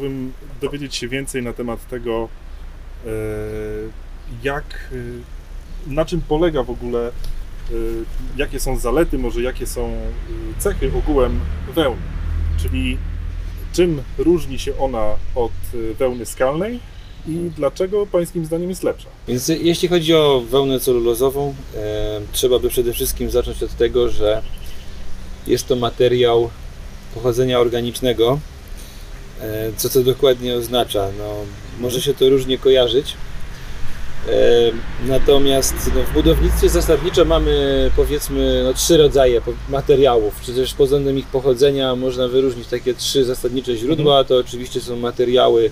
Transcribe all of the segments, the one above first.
chciałbym dowiedzieć się więcej na temat tego, e, jak, e, na czym polega w ogóle, e, jakie są zalety, może jakie są cechy ogółem wełny. Czyli czym różni się ona od wełny skalnej i dlaczego Pańskim zdaniem jest lepsza? Więc jeśli chodzi o wełnę celulozową, e, trzeba by przede wszystkim zacząć od tego, że jest to materiał pochodzenia organicznego. E, co to dokładnie oznacza? No, może się to różnie kojarzyć. E, natomiast no, w budownictwie zasadniczo mamy powiedzmy no, trzy rodzaje materiałów, czy też pod względem ich pochodzenia można wyróżnić takie trzy zasadnicze źródła. To oczywiście są materiały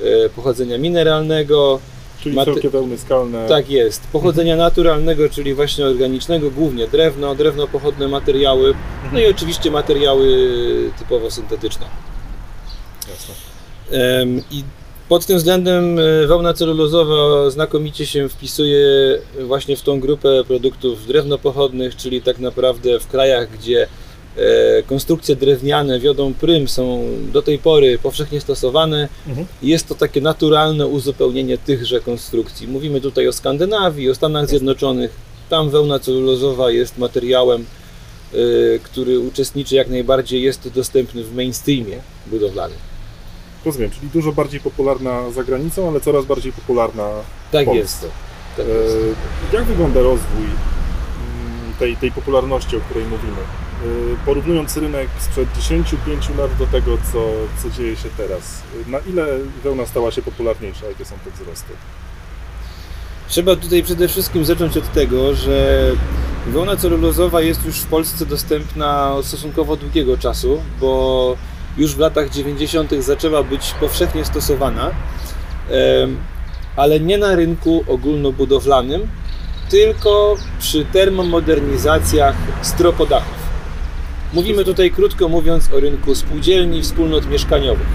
e, pochodzenia mineralnego, Czyli Maty- wszelkie wełny skalne. tak jest. Pochodzenia naturalnego, czyli właśnie organicznego, głównie drewno, drewno pochodne materiały, no i oczywiście materiały typowo syntetyczne. Jasne. I pod tym względem e, wełna celulozowa znakomicie się wpisuje właśnie w tą grupę produktów drewnopochodnych, czyli tak naprawdę w krajach, gdzie e, konstrukcje drewniane wiodą prym są do tej pory powszechnie stosowane, Mhm. jest to takie naturalne uzupełnienie tychże konstrukcji. Mówimy tutaj o Skandynawii, o Stanach Zjednoczonych. Tam wełna celulozowa jest materiałem, y, który uczestniczy jak najbardziej, jest dostępny w mainstreamie budowlanym. Rozumiem, czyli dużo bardziej popularna za granicą, ale coraz bardziej popularna Tak Polsce. jest. Tak E, jest. Jak wygląda rozwój mm, tej, tej popularności, o której mówimy? E, Porównując rynek sprzed 10-5 lat do tego, co, co dzieje się teraz, na ile wełna stała się popularniejsza? Jakie są te wzrosty? Trzeba tutaj przede wszystkim zacząć od tego, że wełna celulozowa jest już w Polsce dostępna od stosunkowo długiego czasu, bo już w latach 90. zaczęła być powszechnie stosowana, ale nie na rynku ogólnobudowlanym, tylko przy termomodernizacjach stropodachów. Mówimy tutaj krótko mówiąc o rynku spółdzielni, wspólnot mieszkaniowych.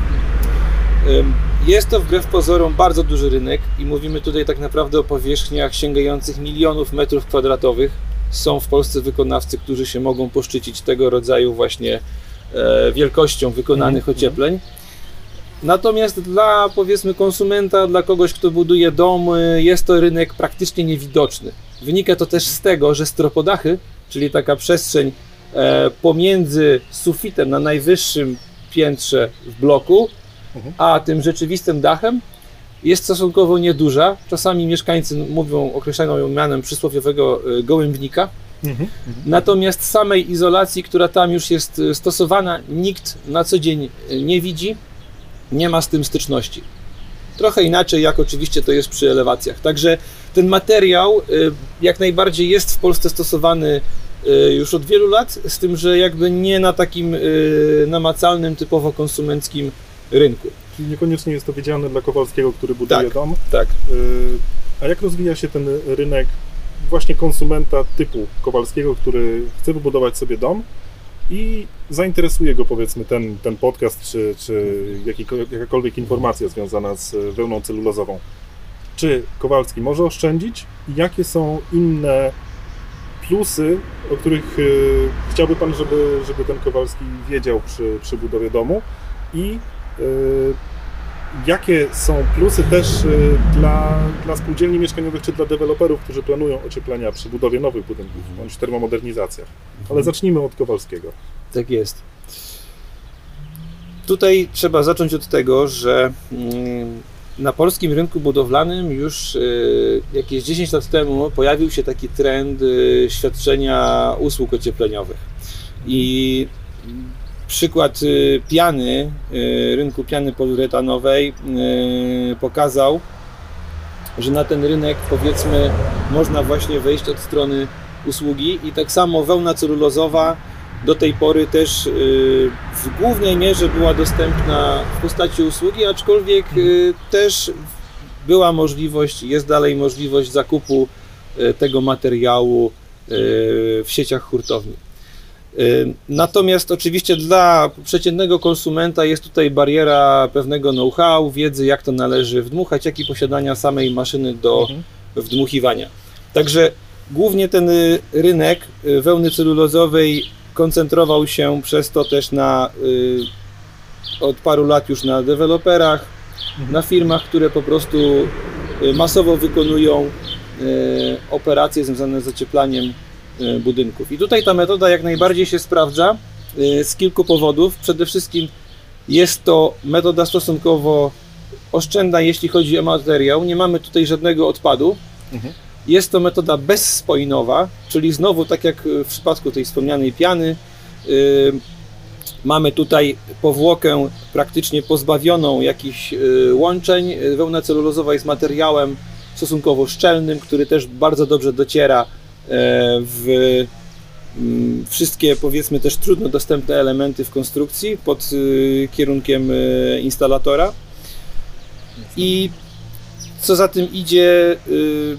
Jest to wbrew pozorom bardzo duży rynek i mówimy tutaj tak naprawdę o powierzchniach sięgających milionów metrów kwadratowych. Są w Polsce wykonawcy, którzy się mogą poszczycić tego rodzaju właśnie wielkością wykonanych Mhm. ociepleń. Natomiast dla powiedzmy konsumenta, dla kogoś, kto buduje dom, y, jest to rynek praktycznie niewidoczny. Wynika to też z tego, że stropodachy, czyli taka przestrzeń e, pomiędzy sufitem na najwyższym piętrze w bloku, Mhm. a tym rzeczywistym dachem jest stosunkowo nieduża. Czasami mieszkańcy mówią, określają ją mianem przysłowiowego y, gołębnika. Mhm. Natomiast samej izolacji, która tam już jest y, stosowana, nikt na co dzień y, nie widzi, nie ma z tym styczności. Trochę inaczej, jak oczywiście to jest przy elewacjach. Także ten materiał y, jak najbardziej jest w Polsce stosowany już od wielu lat, z tym, że jakby nie na takim namacalnym, typowo konsumenckim rynku. Czyli niekoniecznie jest to wiedziane dla Kowalskiego, który buduje Tak. dom. Tak. A jak rozwija się ten rynek właśnie konsumenta typu Kowalskiego, który chce wybudować sobie dom i zainteresuje go powiedzmy ten, ten podcast czy, czy jakakolwiek informacja związana z wełną celulozową. Czy Kowalski może oszczędzić jakie są inne plusy, o których e, chciałby Pan, żeby, żeby ten Kowalski wiedział przy, przy budowie domu i e, jakie są plusy też y, dla, dla spółdzielni mieszkaniowych czy dla deweloperów, którzy planują ocieplenia przy budowie nowych budynków bądź termomodernizacjach. Ale zacznijmy od Kowalskiego. Tak jest. Tutaj trzeba zacząć od tego, że mm, na polskim rynku budowlanym już y, jakieś 10 lat temu pojawił się taki trend y, świadczenia usług ociepleniowych. I przykład y, piany, y, rynku piany poliuretanowej y, pokazał, że na ten rynek powiedzmy można właśnie wejść od strony usługi i tak samo wełna celulozowa do tej pory też w głównej mierze była dostępna w postaci usługi, aczkolwiek też była możliwość, jest dalej możliwość zakupu tego materiału w sieciach hurtowni. Natomiast oczywiście dla przeciętnego konsumenta jest tutaj bariera pewnego know-how, wiedzy, jak to należy wdmuchać, jak i posiadania samej maszyny do Mhm. wdmuchiwania. Także głównie ten y, rynek y, wełny celulozowej koncentrował się przez to też na y, od paru lat już na deweloperach, na firmach, które po prostu masowo wykonują operacje związane z ocieplaniem budynków. I tutaj ta metoda jak najbardziej się sprawdza y, z kilku powodów. Przede wszystkim jest to metoda stosunkowo oszczędna, jeśli chodzi o materiał. Nie mamy tutaj żadnego odpadu. Mhm. Jest to metoda bezspoinowa, czyli znowu tak jak w przypadku tej wspomnianej piany, y, mamy tutaj powłokę praktycznie pozbawioną jakichś łączeń. Wełna celulozowa jest materiałem stosunkowo szczelnym, który też bardzo dobrze dociera e, w mm, wszystkie powiedzmy też trudno dostępne elementy w konstrukcji pod y, kierunkiem y, instalatora. I co za tym idzie, y,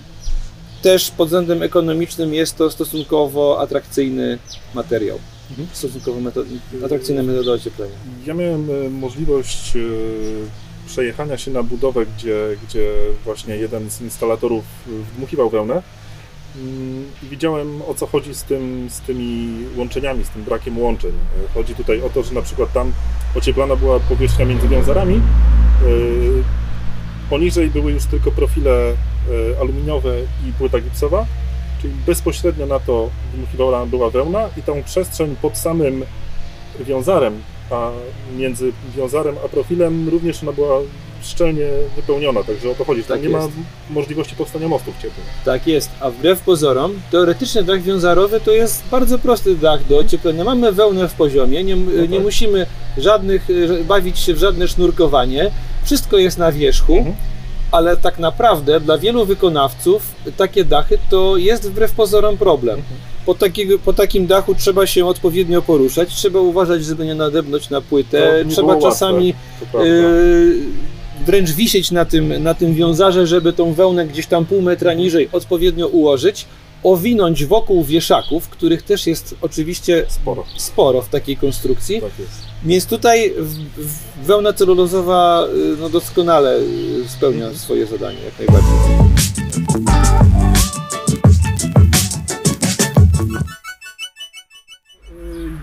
też pod względem ekonomicznym jest to stosunkowo atrakcyjny materiał. Mhm. Stosunkowo metod, atrakcyjna metoda ocieplenia. Ja miałem e, możliwość e, przejechania się na budowę, gdzie, gdzie właśnie jeden z instalatorów wdmuchiwał wełnę widziałem o co chodzi z, tym, z tymi łączeniami, z tym brakiem łączeń. E, Chodzi tutaj o to, że na przykład tam ocieplana była powierzchnia między wiązarami, e, poniżej były już tylko profile e, aluminiowe i płyta gipsowa, czyli bezpośrednio na to wdmuchiwana była wełna i tą przestrzeń pod samym wiązarem, a między wiązarem a profilem również ona była szczelnie wypełniona, także o to chodzi. Tam Tak nie ma jest. możliwości powstania mostów ciepłych. Tak jest, a wbrew pozorom, teoretycznie dach wiązarowy to jest bardzo prosty dach do ocieplenia. Mamy wełnę w poziomie, nie, nie tak. musimy żadnych, e, bawić się w żadne sznurkowanie, wszystko jest na wierzchu, Mhm. ale tak naprawdę dla wielu wykonawców takie dachy to jest wbrew pozorom problem. Mhm. Po, takiego, po takim dachu trzeba się odpowiednio poruszać, trzeba uważać, żeby nie nadebnąć na płytę, nie trzeba łatwe, czasami prawda. Yy, wręcz wisieć na tym, na tym wiązarze, żeby tą wełnę gdzieś tam pół metra niżej odpowiednio ułożyć, owinąć wokół wieszaków, których też jest oczywiście Sporo. sporo w takiej konstrukcji. Tak. Więc tutaj wełna celulozowa y, no, doskonale y, spełnia swoje zadanie, jak najbardziej.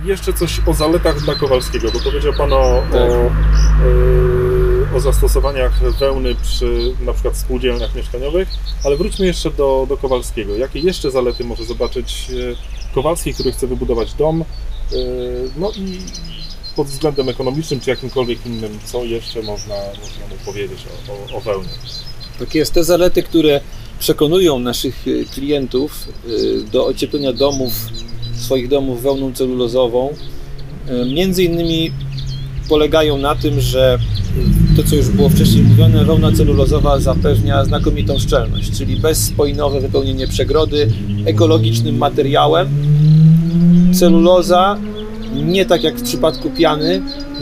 Jeszcze coś o zaletach dla Kowalskiego, bo powiedział Pan o, Tak. o, y, o zastosowaniach wełny przy na przykład spółdzielniach mieszkaniowych, ale wróćmy jeszcze do, do Kowalskiego. Jakie jeszcze zalety może zobaczyć y, Kowalski, który chce wybudować dom? Y, No i pod względem ekonomicznym czy jakimkolwiek innym, co jeszcze można, można mu powiedzieć o, o, o wełnie? Tak jest. Te zalety, które przekonują naszych klientów do ocieplenia domów, swoich domów wełną celulozową, y, między innymi polegają na tym, że to, co już było wcześniej mówione, wełna celulozowa zapewnia znakomitą szczelność, czyli bezspojnowe wypełnienie przegrody ekologicznym materiałem. Celuloza, nie tak jak w przypadku piany,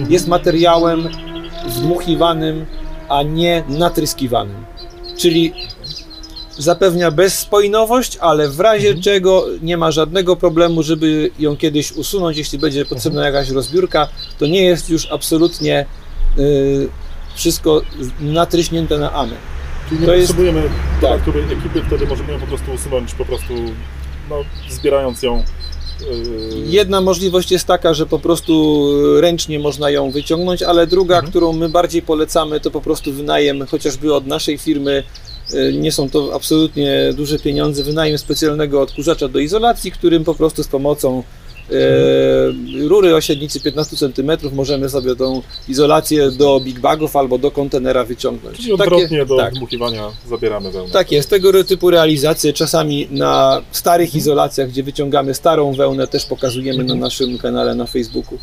jest materiałem wdmuchiwanym, a nie natryskiwanym. Czyli zapewnia bezspojnowość, ale w razie Mhm. czego nie ma żadnego problemu, żeby ją kiedyś usunąć, jeśli będzie potrzebna jakaś rozbiórka, to nie jest już absolutnie y, wszystko natryśnięte na amen. Czyli nie To jest- potrzebujemy tak. tak. której ekipy, wtedy możemy ją po prostu usunąć, po prostu no, zbierając ją. Yy, Jedna możliwość jest taka, że po prostu ręcznie można ją wyciągnąć, ale druga, Mhm. którą my bardziej polecamy, to po prostu wynajem chociażby od naszej firmy. Y, Nie są to absolutnie duże pieniądze. Wynajem specjalnego odkurzacza do izolacji, którym po prostu z pomocą e, rury o średnicy 15 cm możemy sobie tą izolację do big bagów albo do kontenera wyciągnąć. Czyli odwrotnie do tak. dmuchiwania zabieramy wełnę. Tak jest, tego typu realizacje czasami na starych izolacjach, gdzie wyciągamy starą wełnę, też pokazujemy na naszym kanale na Facebooku.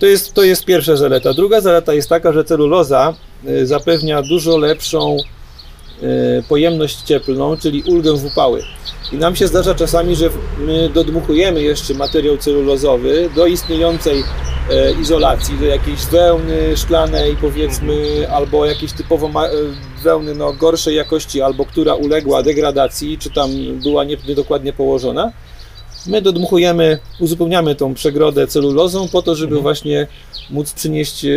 To jest, to jest pierwsza zaleta. Druga zaleta jest taka, że celuloza yy, zapewnia dużo lepszą yy, pojemność cieplną, czyli ulgę w upały. I nam się zdarza czasami, że my dodmuchujemy jeszcze materiał celulozowy do istniejącej e, izolacji, do jakiejś wełny szklanej powiedzmy, albo jakiejś typowo e, wełny no, gorszej jakości, albo która uległa degradacji, czy tam była nie- niedokładnie położona. My dodmuchujemy, uzupełniamy tą przegrodę celulozą po to, żeby Mhm. właśnie móc przynieść e,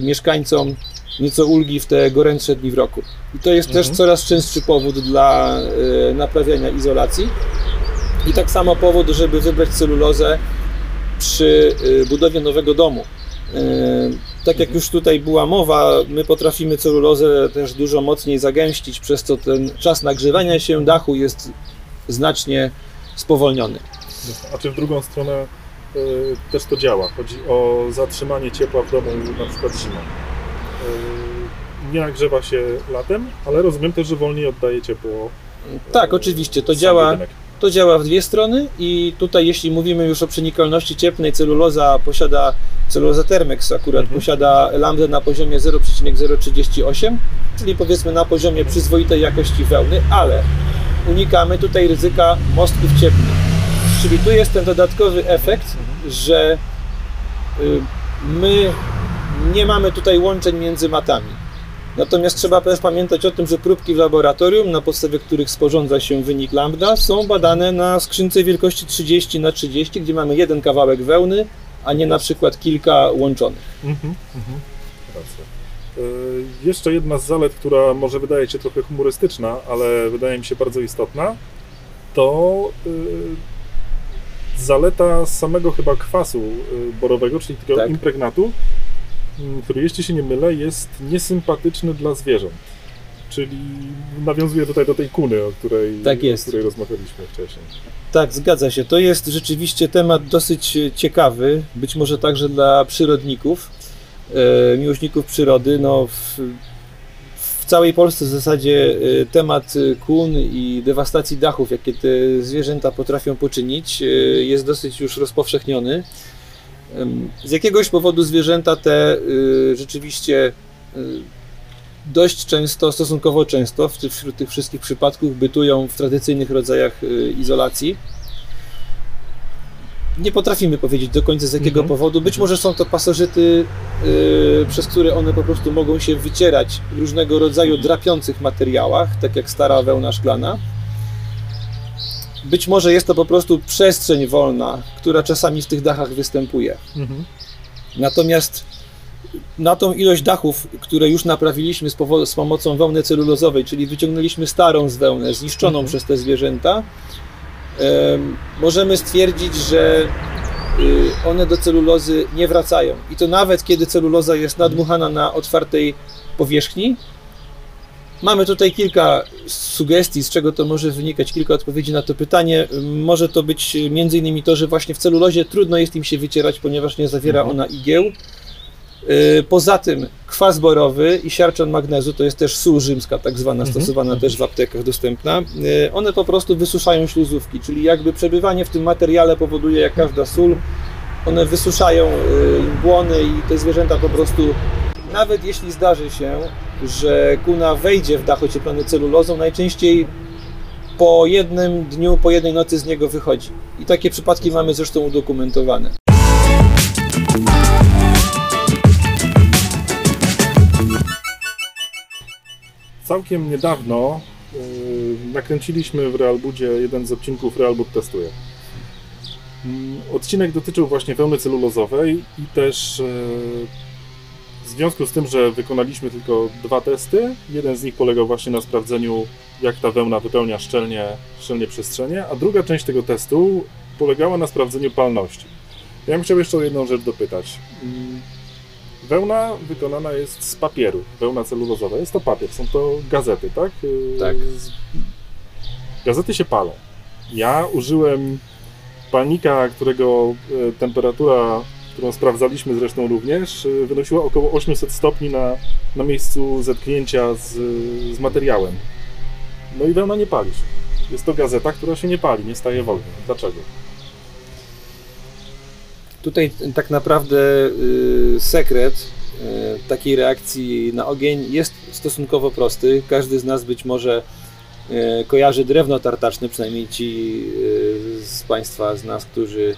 mieszkańcom nieco ulgi w te gorętsze dni w roku. I to jest też Mhm. coraz częstszy powód dla e, naprawiania izolacji. I tak samo powód, żeby wybrać celulozę przy y, budowie nowego domu. Tak jak już tutaj była mowa, my potrafimy celulozę też dużo mocniej zagęścić, przez co ten czas nagrzewania się dachu jest znacznie spowolniony. A czy w drugą stronę y, też to działa? Chodzi o zatrzymanie ciepła w domu na przykład zimą. Y, nie nagrzewa się latem, ale rozumiem też, że wolniej oddaje ciepło. Tak, oczywiście, to działa. budynek. To działa w dwie strony i tutaj jeśli mówimy już o przenikalności cieplnej, celuloza posiada, celuloza Termex akurat Mhm. posiada lambdę na poziomie 0,038, czyli powiedzmy na poziomie przyzwoitej jakości wełny, ale unikamy tutaj ryzyka mostków cieplnych. Czyli tu jest ten dodatkowy efekt, że y, my nie mamy tutaj łączeń między matami. Natomiast trzeba też pamiętać o tym, że próbki w laboratorium, na podstawie których sporządza się wynik lambda, są badane na skrzynce wielkości 30 na 30, gdzie mamy jeden kawałek wełny, a nie na przykład kilka łączonych. Mhm, mhm. Y, Jeszcze jedna z zalet, która może wydaje się trochę humorystyczna, ale wydaje mi się bardzo istotna, to y, zaleta samego chyba kwasu y, borowego, czyli tego Tak. impregnatu, y, który jeśli się nie mylę, jest niesympatyczny dla zwierząt. Czyli nawiązuje tutaj do tej kuny, o której, Tak o której rozmawialiśmy wcześniej. Tak, zgadza się. To jest rzeczywiście temat dosyć e, ciekawy, być może także dla przyrodników, e, miłośników przyrody. No, w całej Polsce w zasadzie e, temat e, kun i dewastacji dachów, jakie te zwierzęta potrafią poczynić, e, jest dosyć już rozpowszechniony. Z jakiegoś powodu zwierzęta te rzeczywiście dość często, stosunkowo często, wśród tych wszystkich przypadków bytują w tradycyjnych rodzajach y, izolacji. Nie potrafimy powiedzieć do końca z jakiego Mhm. powodu. Być może są to pasożyty, y, przez które one po prostu mogą się wycierać w różnego rodzaju drapiących materiałach, tak jak stara wełna szklana. Być może jest to po prostu przestrzeń wolna, która czasami w tych dachach występuje. Mhm. Natomiast na tą ilość dachów, które już naprawiliśmy z, z pomocą wełny celulozowej, czyli wyciągnęliśmy starą z wełnę, zniszczoną Mhm. przez te zwierzęta, możemy stwierdzić, że y, one do celulozy nie wracają. I to nawet kiedy celuloza jest nadmuchana na otwartej powierzchni. Mamy tutaj kilka sugestii, z czego to może wynikać, kilka odpowiedzi na to pytanie. Może to być między innymi to, że właśnie w celulozie trudno jest im się wycierać, ponieważ nie zawiera Mhm. ona igieł. Yy, Poza tym kwas borowy i siarczan magnezu to jest też sól rzymska, tak zwana, Mhm. stosowana też w aptekach dostępna. Yy, One po prostu wysuszają śluzówki, czyli jakby przebywanie w tym materiale powoduje, jak każda sól, one wysuszają yy, błony i te zwierzęta po prostu, nawet jeśli zdarzy się, że kuna wejdzie w dach ocieplony celulozą, najczęściej po jednym dniu, po jednej nocy z niego wychodzi. I takie przypadki mamy zresztą udokumentowane. Całkiem niedawno y, nakręciliśmy w Realbudzie jeden z odcinków Realbud Testuje. Mm, Odcinek dotyczył właśnie wełny celulozowej i też y, w związku z tym, że wykonaliśmy tylko dwa testy, jeden z nich polegał właśnie na sprawdzeniu, jak ta wełna wypełnia szczelnie, szczelnie przestrzenie, a druga część tego testu polegała na sprawdzeniu palności. Ja bym chciał jeszcze o jedną rzecz dopytać. Wełna wykonana jest z papieru, wełna celulozowa. Jest to papier, są to gazety, tak? Yy, Tak. Gazety się palą. Ja użyłem palnika, którego e, temperatura, którą sprawdzaliśmy zresztą również, e, wynosiła około 800 stopni na, na miejscu zetknięcia z, z materiałem. No i wełna nie pali się. Jest to gazeta, która się nie pali, nie staje w ogniu. Dlaczego? Tutaj tak naprawdę y, sekret y, takiej reakcji na ogień jest stosunkowo prosty. Każdy z nas być może y, kojarzy drewno tartaczne, przynajmniej ci z Państwa, z nas, którzy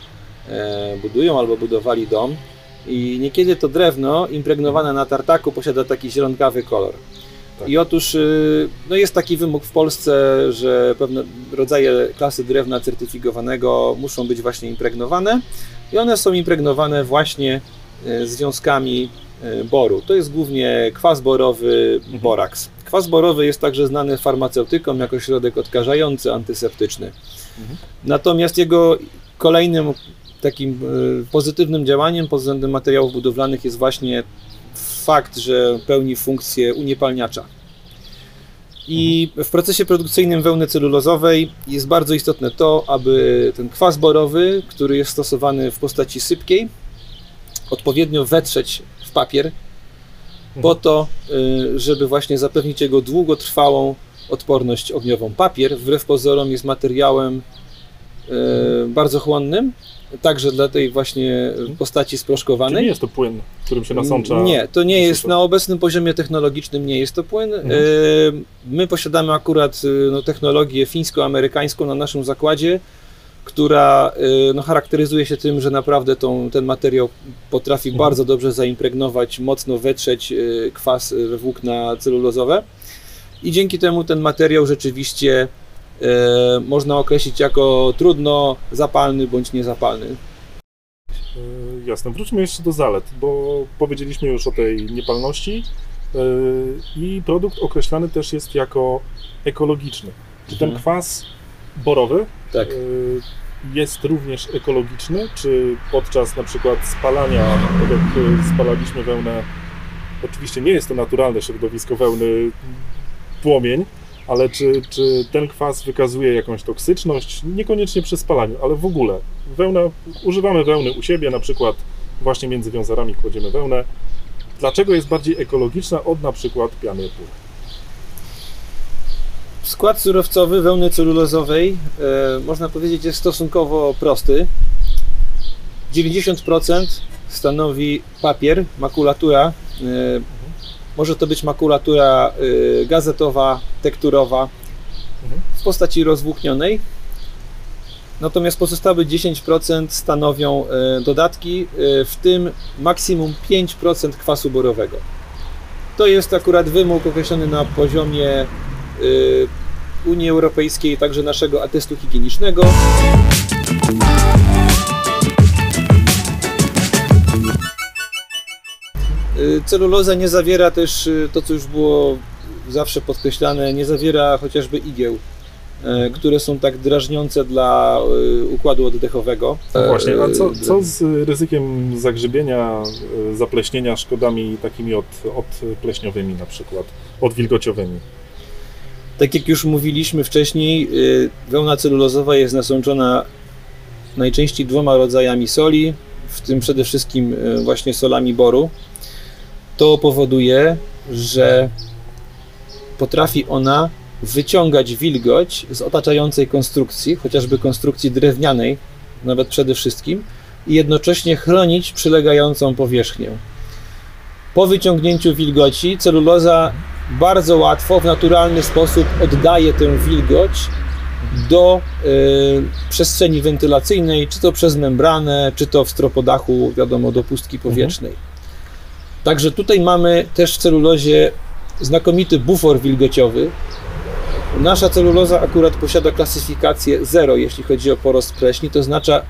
e, budują albo budowali dom. I niekiedy to drewno impregnowane na tartaku posiada taki zielonkawy kolor. Tak. I otóż no jest taki wymóg w Polsce, że pewne rodzaje klasy drewna certyfikowanego muszą być właśnie impregnowane i one są impregnowane właśnie e, związkami e, boru. To jest głównie kwas borowy, Mhm. boraks. Kwas borowy jest także znany farmaceutykom jako środek odkażający, antyseptyczny. Mhm. Natomiast jego kolejnym takim y, pozytywnym działaniem pod względem materiałów budowlanych jest właśnie fakt, że pełni funkcję uniepalniacza. I w procesie produkcyjnym wełny celulozowej jest bardzo istotne to, aby ten kwas borowy, który jest stosowany w postaci sypkiej, odpowiednio wetrzeć w papier, po to, y, żeby właśnie zapewnić jego długotrwałą odporność ogniową. Papier, wbrew pozorom, jest materiałem y, bardzo chłonnym, także dla tej właśnie postaci Czyli sproszkowanej. nie jest to płyn, którym się nasącza. Nie, to nie jest na obecnym poziomie technologicznym nie jest to płyn. Mhm. E, My posiadamy akurat e, no, technologię fińsko-amerykańską na naszym zakładzie, która e, no, charakteryzuje się tym, że naprawdę tą, ten materiał potrafi Mhm. bardzo dobrze zaimpregnować, mocno wetrzeć kwas we włókna celulozowe. I dzięki temu ten materiał rzeczywiście można określić jako trudno zapalny bądź niezapalny. Y, Jasne. Wróćmy jeszcze do zalet, bo powiedzieliśmy już o tej niepalności y, i produkt określany też jest jako ekologiczny. Czy ten Mhm. kwas borowy Tak. jest również ekologiczny, czy podczas na przykład spalania, tak jak spalaliśmy wełnę, oczywiście nie jest to naturalne środowisko wełny, płomień, ale czy, czy ten kwas wykazuje jakąś toksyczność? Niekoniecznie przy spalaniu, ale w ogóle. Wełna, używamy wełny u siebie, na przykład właśnie między wiązarami kładziemy wełnę. Dlaczego jest bardziej ekologiczna od na przykład piany epur? Skład surowcowy wełny celulozowej e, można powiedzieć jest stosunkowo prosty. 90% stanowi papier, makulatura. E, może to być makulatura e, gazetowa, tekturowa Mhm. w postaci rozwłóknionej. Natomiast pozostałe 10% stanowią e, dodatki, e, w tym maksimum 5% kwasu borowego. To jest akurat wymóg określony na poziomie y, Unii Europejskiej, także naszego atestu higienicznego. Celuloza nie zawiera też y, to, co już było zawsze podkreślane, nie zawiera chociażby igieł, y, które są tak drażniące dla y, układu oddechowego. No właśnie, a co, Y, co z ryzykiem zagrzybienia, y, zapleśnienia szkodami takimi od, odpleśniowymi na przykład, odwilgociowymi? Tak jak już mówiliśmy wcześniej, y, wełna celulozowa jest nasączona najczęściej dwoma rodzajami soli, w tym przede wszystkim y, właśnie solami boru. To powoduje, że potrafi ona wyciągać wilgoć z otaczającej konstrukcji, chociażby konstrukcji drewnianej, nawet przede wszystkim, i jednocześnie chronić przylegającą powierzchnię. Po wyciągnięciu wilgoci celuloza bardzo łatwo, w naturalny sposób oddaje tę wilgoć do y, przestrzeni wentylacyjnej, czy to przez membranę, czy to w stropodachu, wiadomo, do pustki powietrznej. Także tutaj mamy też w celulozie znakomity bufor wilgociowy. Nasza celuloza akurat posiada klasyfikację 0, jeśli chodzi o porost pleśni, to oznacza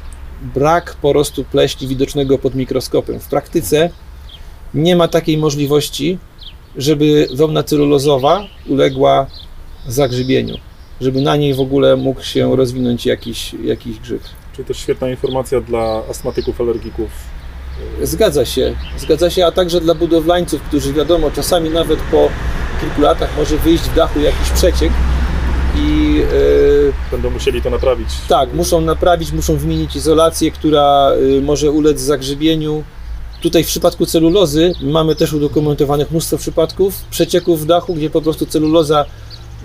brak porostu pleśni widocznego pod mikroskopem. W praktyce nie ma takiej możliwości, żeby wełna celulozowa uległa zagrzybieniu, żeby na niej w ogóle mógł się rozwinąć jakiś, jakiś grzyb. Czyli też świetna informacja dla astmatyków, alergików. Zgadza się, zgadza się, a także dla budowlańców, którzy wiadomo, czasami nawet po kilku latach może wyjść w dachu jakiś przeciek i yy, Będą musieli to naprawić. tak, muszą naprawić, muszą wymienić izolację, która y, może ulec zagrzybieniu. Tutaj w przypadku celulozy mamy też udokumentowanych mnóstwo przypadków przecieków w dachu, gdzie po prostu celuloza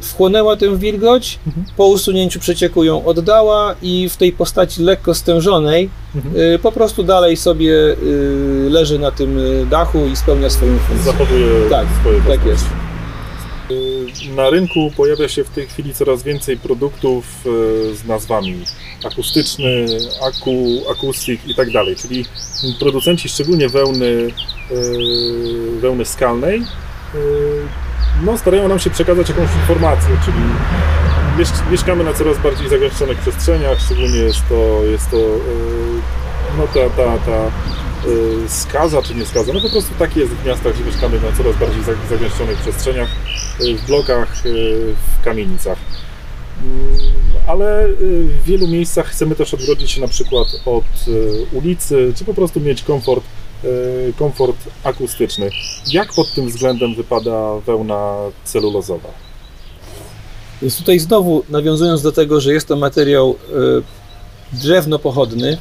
wchłonęła tę wilgoć, Mhm. po usunięciu przecieku ją oddała i w tej postaci lekko stężonej Mhm. y, po prostu dalej sobie y, leży na tym y, dachu i spełnia swoją funkcję. Zachowuje Tak, swoje tak jest. Y, Na rynku pojawia się w tej chwili coraz więcej produktów y, z nazwami akustyczny, aku, akustik i tak dalej, czyli producenci szczególnie wełny, wełny skalnej no, starają nam się przekazać jakąś informację, czyli miesz- mieszkamy na coraz bardziej zagęszczonych przestrzeniach, szczególnie jest to, jest to y, no, ta, ta, ta y, skaza czy nie skaza, no po prostu tak jest w miastach, gdzie mieszkamy na coraz bardziej za- zagęszczonych przestrzeniach, y, w blokach, w kamienicach. Mm, ale w wielu miejscach chcemy też odgrodzić się na przykład od ulicy, czy po prostu mieć komfort, komfort akustyczny. Jak pod tym względem wypada wełna celulozowa? Więc tutaj znowu nawiązując do tego, że jest to materiał drewno pochodny,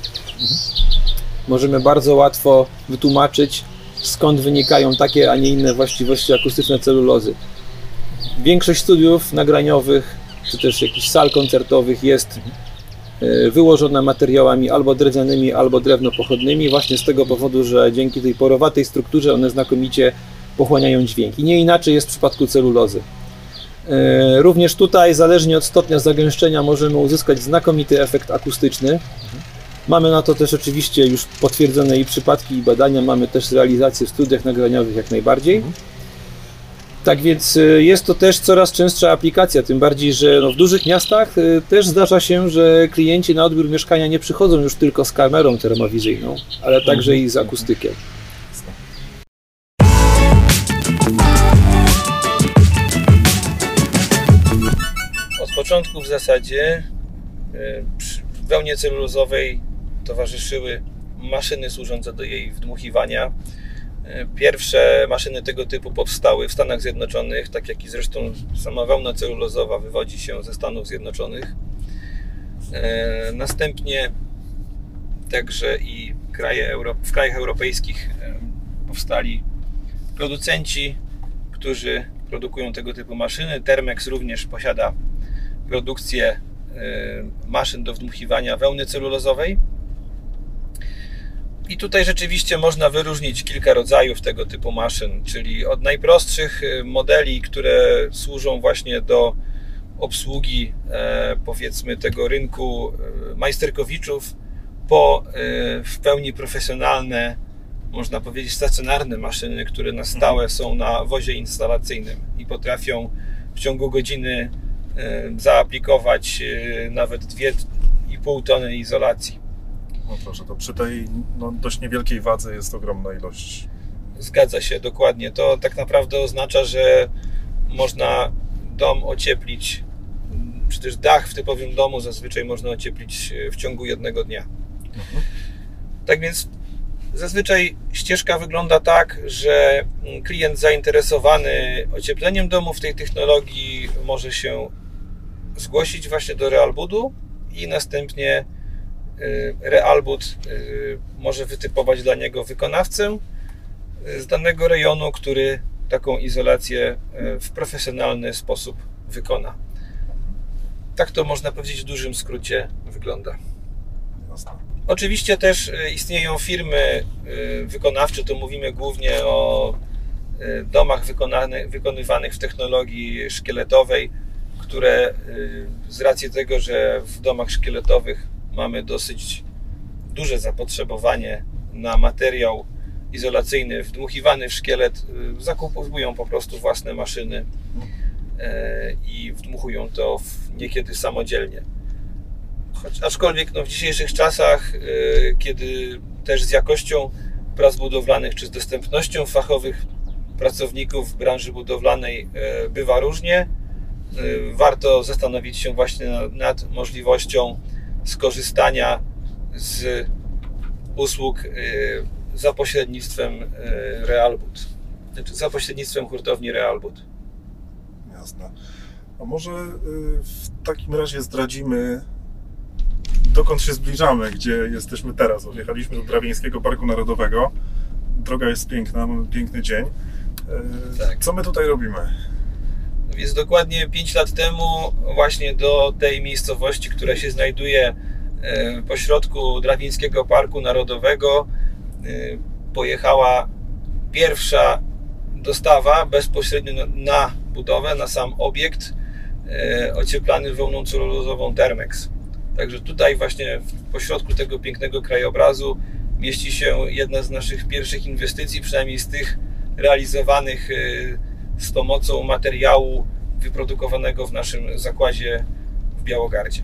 możemy bardzo łatwo wytłumaczyć, skąd wynikają takie, a nie inne właściwości akustyczne celulozy. Większość studiów nagraniowych, czy też jakichś sal koncertowych jest e, wyłożona materiałami albo drewnianymi, albo drewnopochodnymi, właśnie z tego powodu, że dzięki tej porowatej strukturze one znakomicie pochłaniają dźwięk. I nie inaczej jest w przypadku celulozy. E, również tutaj, zależnie od stopnia zagęszczenia, możemy uzyskać znakomity efekt akustyczny. Mamy na to też oczywiście już potwierdzone i przypadki, i badania. Mamy też realizację w studiach nagraniowych jak najbardziej. Tak więc e, jest to też coraz częstsza aplikacja, tym bardziej, że no w dużych miastach e, też zdarza się, że klienci na odbiór mieszkania nie przychodzą już tylko z kamerą termowizyjną, ale także i z akustykiem. początku w zasadzie w wełnie celulozowej towarzyszyły maszyny służące do jej wdmuchiwania. E, pierwsze maszyny tego typu powstały w Stanach Zjednoczonych, tak jak i zresztą sama wełna celulozowa wywodzi się ze Stanów Zjednoczonych. E, następnie także i kraje w krajach europejskich powstali producenci, którzy produkują tego typu maszyny. Termex również posiada produkcję e, maszyn do wdmuchiwania wełny celulozowej. I tutaj rzeczywiście można wyróżnić kilka rodzajów tego typu maszyn, czyli od najprostszych e, modeli, które służą właśnie do obsługi e, powiedzmy tego rynku majsterkowiczów, po w pełni profesjonalne, można powiedzieć stacjonarne maszyny, które na stałe są na wozie instalacyjnym i potrafią w ciągu godziny E, zaaplikować e, nawet 2,5 tony izolacji. No proszę, to przy tej no, dość niewielkiej wadze jest ogromna ilość. Zgadza się, dokładnie. To tak naprawdę oznacza, że można dom ocieplić, czy też dach w typowym domu zazwyczaj można ocieplić e, w ciągu jednego dnia. Mhm. Tak więc Zazwyczaj ścieżka wygląda tak, że klient zainteresowany ociepleniem domu w tej technologii może się zgłosić właśnie do Realbudu i następnie Realbud y, może wytypować dla niego wykonawcę y, z danego rejonu, który taką izolację w profesjonalny sposób wykona. Tak to można powiedzieć w dużym skrócie wygląda. Oczywiście też istnieją firmy wykonawcze, to mówimy głównie o domach wykonywanych w technologii szkieletowej, które z racji tego, że w domach szkieletowych mamy dosyć duże zapotrzebowanie na materiał izolacyjny wdmuchiwany w szkielet, y, zakupują po prostu własne maszyny y, i wdmuchują to niekiedy samodzielnie. Choć, aczkolwiek no, w dzisiejszych czasach, kiedy też z jakością prac budowlanych czy z dostępnością fachowych pracowników branży budowlanej bywa różnie, Y, warto zastanowić się właśnie nad możliwością skorzystania z usług y, za pośrednictwem y, Realbud, znaczy za pośrednictwem hurtowni Realbud. Jasne. A może w takim razie zdradzimy, dokąd się zbliżamy, gdzie jesteśmy teraz. Odjechaliśmy do Drawieńskiego Parku Narodowego. Droga jest piękna, mamy piękny dzień. Tak. Co my tutaj robimy? Więc dokładnie 5 lat temu właśnie do tej miejscowości, która się znajduje e, pośrodku Drawińskiego Parku Narodowego e, pojechała pierwsza dostawa bezpośrednio na budowę, na sam obiekt e, ocieplany wełną celulozową Termex. Także tutaj właśnie pośrodku tego pięknego krajobrazu mieści się jedna z naszych pierwszych inwestycji, przynajmniej z tych realizowanych z pomocą materiału wyprodukowanego w naszym zakładzie w Białogardzie.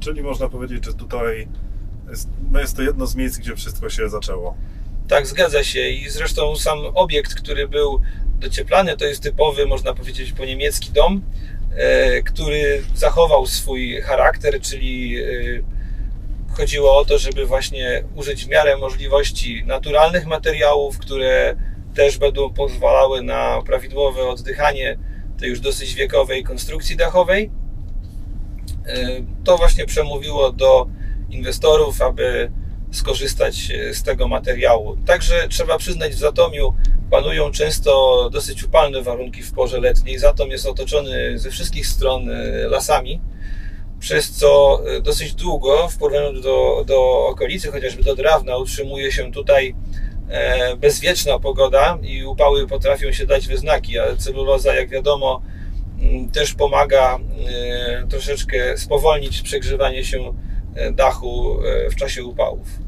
Czyli można powiedzieć, że tutaj jest, no jest to jedno z miejsc, gdzie wszystko się zaczęło. Tak, zgadza się. I zresztą sam obiekt, który był docieplany, to jest typowy, można powiedzieć, po niemiecki dom. e, który zachował swój charakter, czyli e, chodziło o to, żeby właśnie użyć w miarę możliwości naturalnych materiałów, które też będą pozwalały na prawidłowe oddychanie tej już dosyć wiekowej konstrukcji dachowej. To właśnie przemówiło do inwestorów, aby skorzystać z tego materiału. Także trzeba przyznać, w Zatomiu panują często dosyć upalne warunki w porze letniej. Zatom jest otoczony ze wszystkich stron lasami, przez co dosyć długo w porównaniu do, do okolicy, chociażby do Drawna, utrzymuje się tutaj bezwieczna pogoda i upały potrafią się dać we znaki, a celuloza, jak wiadomo, też pomaga troszeczkę spowolnić przegrzewanie się dachu w czasie upałów.